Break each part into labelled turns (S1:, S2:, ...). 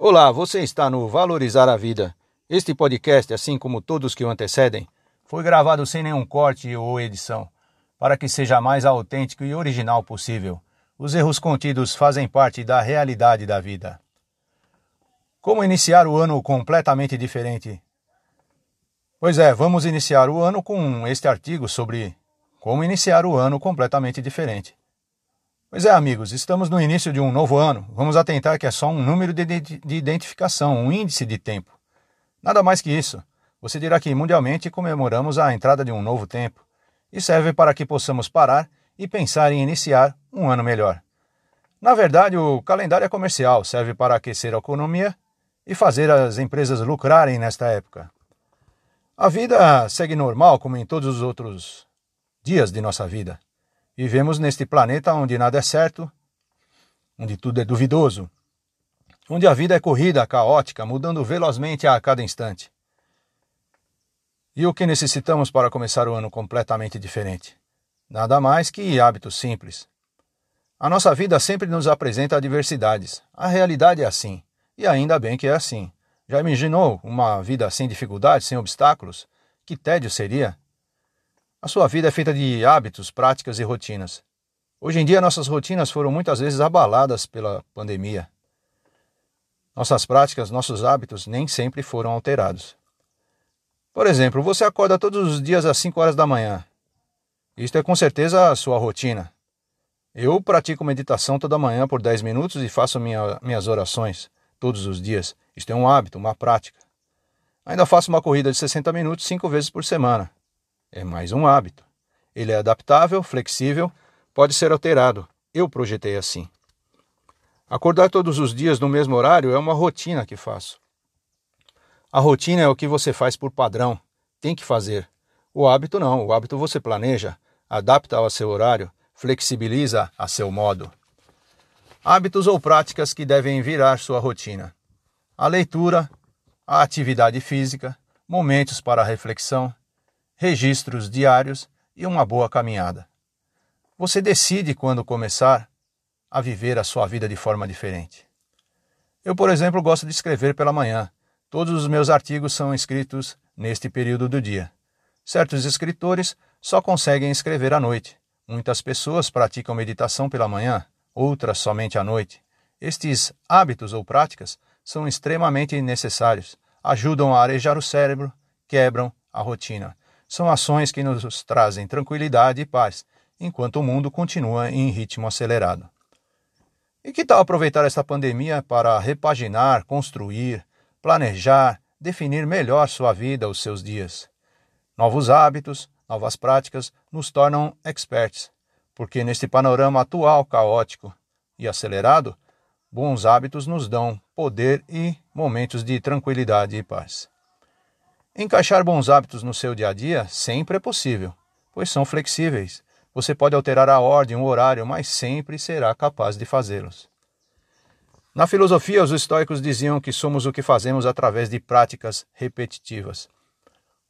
S1: Olá, você está no Valorizar a Vida. Este podcast, assim como todos que o antecedem, foi gravado sem nenhum corte ou edição, para que seja mais autêntico e original possível. Os erros contidos fazem parte da realidade da vida. Como iniciar o ano completamente diferente? Pois é, vamos iniciar o ano com este artigo sobre como iniciar o ano completamente diferente. Pois é, amigos, estamos no início de um novo ano. Vamos atentar que é só um número de, de identificação, um índice de tempo. Nada mais que isso. Você dirá que mundialmente comemoramos a entrada de um novo tempo e serve para que possamos parar e pensar em iniciar um ano melhor. Na verdade, o calendário é comercial, serve para aquecer a economia e fazer as empresas lucrarem nesta época. A vida segue normal como em todos os outros dias de nossa vida. Vivemos neste planeta onde nada é certo, onde tudo é duvidoso, onde a vida é corrida, caótica, mudando velozmente a cada instante. E o que necessitamos para começar o ano completamente diferente? Nada mais que hábitos simples. A nossa vida sempre nos apresenta adversidades. A realidade é assim, e ainda bem que é assim. Já imaginou uma vida sem dificuldades, sem obstáculos? Que tédio seria? A sua vida é feita de hábitos, práticas e rotinas. Hoje em dia, nossas rotinas foram muitas vezes abaladas pela pandemia. Nossas práticas, nossos hábitos nem sempre foram alterados. Por exemplo, você acorda todos os dias às 5 horas da manhã. Isto é com certeza a sua rotina. Eu pratico meditação toda manhã por 10 minutos e faço minha, minhas orações todos os dias. Isto é um hábito, uma prática. Ainda faço uma corrida de 60 minutos cinco vezes por semana. É mais um hábito. Ele é adaptável, flexível, pode ser alterado. Eu projetei assim. Acordar todos os dias no mesmo horário é uma rotina que faço. A rotina é o que você faz por padrão, tem que fazer. O hábito não, o hábito você planeja, adapta ao seu horário, flexibiliza a seu modo. Hábitos ou práticas que devem virar sua rotina: a leitura, a atividade física, momentos para reflexão, registros diários e uma boa caminhada. Você decide quando começar a viver a sua vida de forma diferente. Eu, por exemplo, gosto de escrever pela manhã. Todos os meus artigos são escritos neste período do dia. Certos escritores só conseguem escrever à noite. Muitas pessoas praticam meditação pela manhã, outras somente à noite. Estes hábitos ou práticas são extremamente necessários. Ajudam a arejar o cérebro, quebram a rotina são ações que nos trazem tranquilidade e paz, enquanto o mundo continua em ritmo acelerado. E que tal aproveitar esta pandemia para repaginar, construir, planejar, definir melhor sua vida, os seus dias? Novos hábitos, novas práticas nos tornam experts, porque neste panorama atual caótico e acelerado, bons hábitos nos dão poder e momentos de tranquilidade e paz. Encaixar bons hábitos no seu dia a dia sempre é possível, pois são flexíveis. Você pode alterar a ordem, o horário, mas sempre será capaz de fazê-los. Na filosofia, os estoicos diziam que somos o que fazemos através de práticas repetitivas.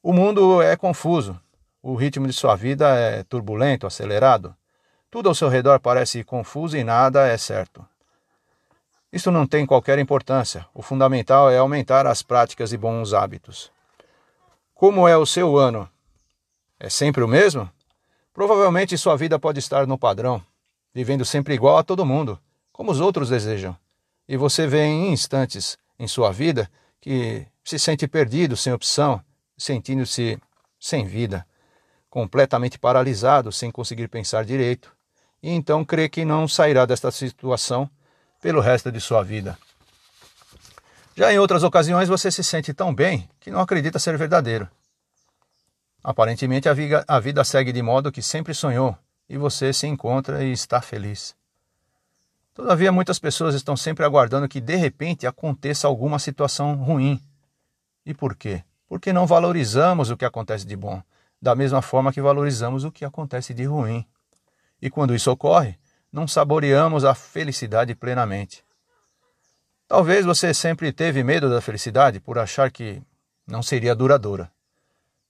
S1: O mundo é confuso, o ritmo de sua vida é turbulento, acelerado. Tudo ao seu redor parece confuso e nada é certo. Isso não tem qualquer importância. O fundamental é aumentar as práticas e bons hábitos. Como é o seu ano? É sempre o mesmo? Provavelmente sua vida pode estar no padrão, vivendo sempre igual a todo mundo, como os outros desejam. E você vê em instantes em sua vida que se sente perdido, sem opção, sentindo-se sem vida, completamente paralisado, sem conseguir pensar direito, e então crê que não sairá desta situação pelo resto de sua vida. Já em outras ocasiões você se sente tão bem que não acredita ser verdadeiro. Aparentemente a vida, a vida segue de modo que sempre sonhou e você se encontra e está feliz. Todavia, muitas pessoas estão sempre aguardando que de repente aconteça alguma situação ruim. E por quê? Porque não valorizamos o que acontece de bom, da mesma forma que valorizamos o que acontece de ruim. E quando isso ocorre, não saboreamos a felicidade plenamente. Talvez você sempre teve medo da felicidade por achar que não seria duradoura.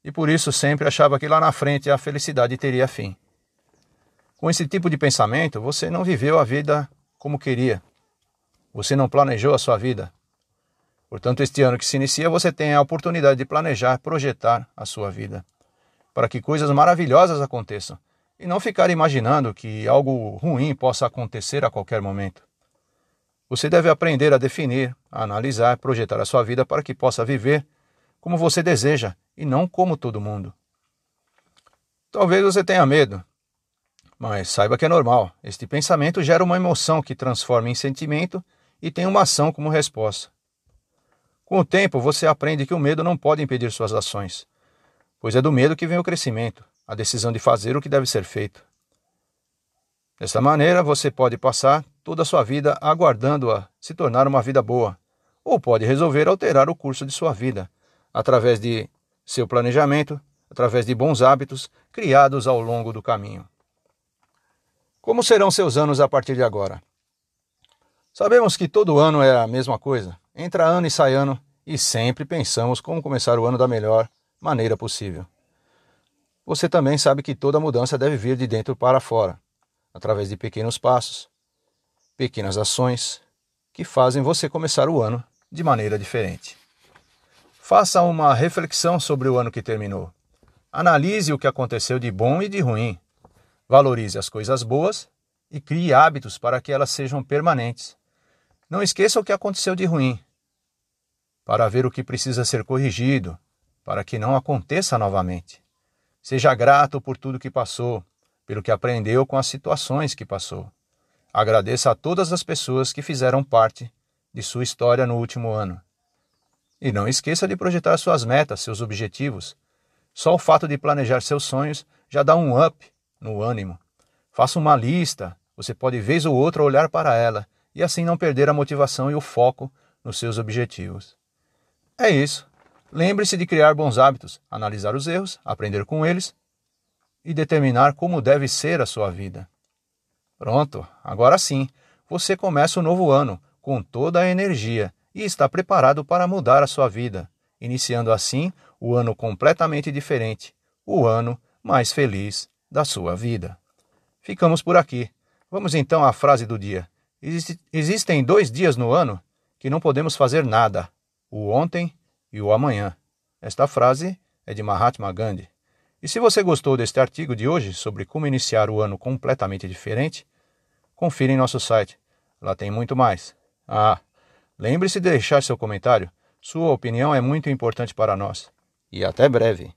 S1: E por isso sempre achava que lá na frente a felicidade teria fim. Com esse tipo de pensamento, você não viveu a vida como queria. Você não planejou a sua vida. Portanto, este ano que se inicia, você tem a oportunidade de planejar, projetar a sua vida, para que coisas maravilhosas aconteçam e não ficar imaginando que algo ruim possa acontecer a qualquer momento. Você deve aprender a definir, a analisar, projetar a sua vida para que possa viver como você deseja e não como todo mundo. Talvez você tenha medo, mas saiba que é normal. Este pensamento gera uma emoção que transforma em sentimento e tem uma ação como resposta. Com o tempo, você aprende que o medo não pode impedir suas ações, pois é do medo que vem o crescimento, a decisão de fazer o que deve ser feito. Desta maneira, você pode passar toda a sua vida aguardando-a se tornar uma vida boa, ou pode resolver alterar o curso de sua vida através de seu planejamento, através de bons hábitos criados ao longo do caminho. Como serão seus anos a partir de agora? Sabemos que todo ano é a mesma coisa. Entra ano e sai ano e sempre pensamos como começar o ano da melhor maneira possível. Você também sabe que toda mudança deve vir de dentro para fora, através de pequenos passos, pequenas ações que fazem você começar o ano de maneira diferente. Faça uma reflexão sobre o ano que terminou. Analise o que aconteceu de bom e de ruim. Valorize as coisas boas e crie hábitos para que elas sejam permanentes. Não esqueça o que aconteceu de ruim para ver o que precisa ser corrigido, para que não aconteça novamente. Seja grato por tudo que passou, pelo que aprendeu com as situações que passou. Agradeça a todas as pessoas que fizeram parte de sua história no último ano. E não esqueça de projetar suas metas, seus objetivos. Só o fato de planejar seus sonhos já dá um up no ânimo. Faça uma lista, você pode vez ou outra olhar para ela e assim não perder a motivação e o foco nos seus objetivos. É isso. Lembre-se de criar bons hábitos, analisar os erros, aprender com eles e determinar como deve ser a sua vida. Pronto, agora sim, você começa o novo ano com toda a energia e está preparado para mudar a sua vida, iniciando assim o ano completamente diferente, o ano mais feliz da sua vida. Ficamos por aqui. Vamos então à frase do dia. Existem dois dias no ano que não podemos fazer nada o ontem e o amanhã. Esta frase é de Mahatma Gandhi. E se você gostou deste artigo de hoje sobre como iniciar o ano completamente diferente, confira em nosso site. Lá tem muito mais. Ah, lembre-se de deixar seu comentário. Sua opinião é muito importante para nós. E até breve.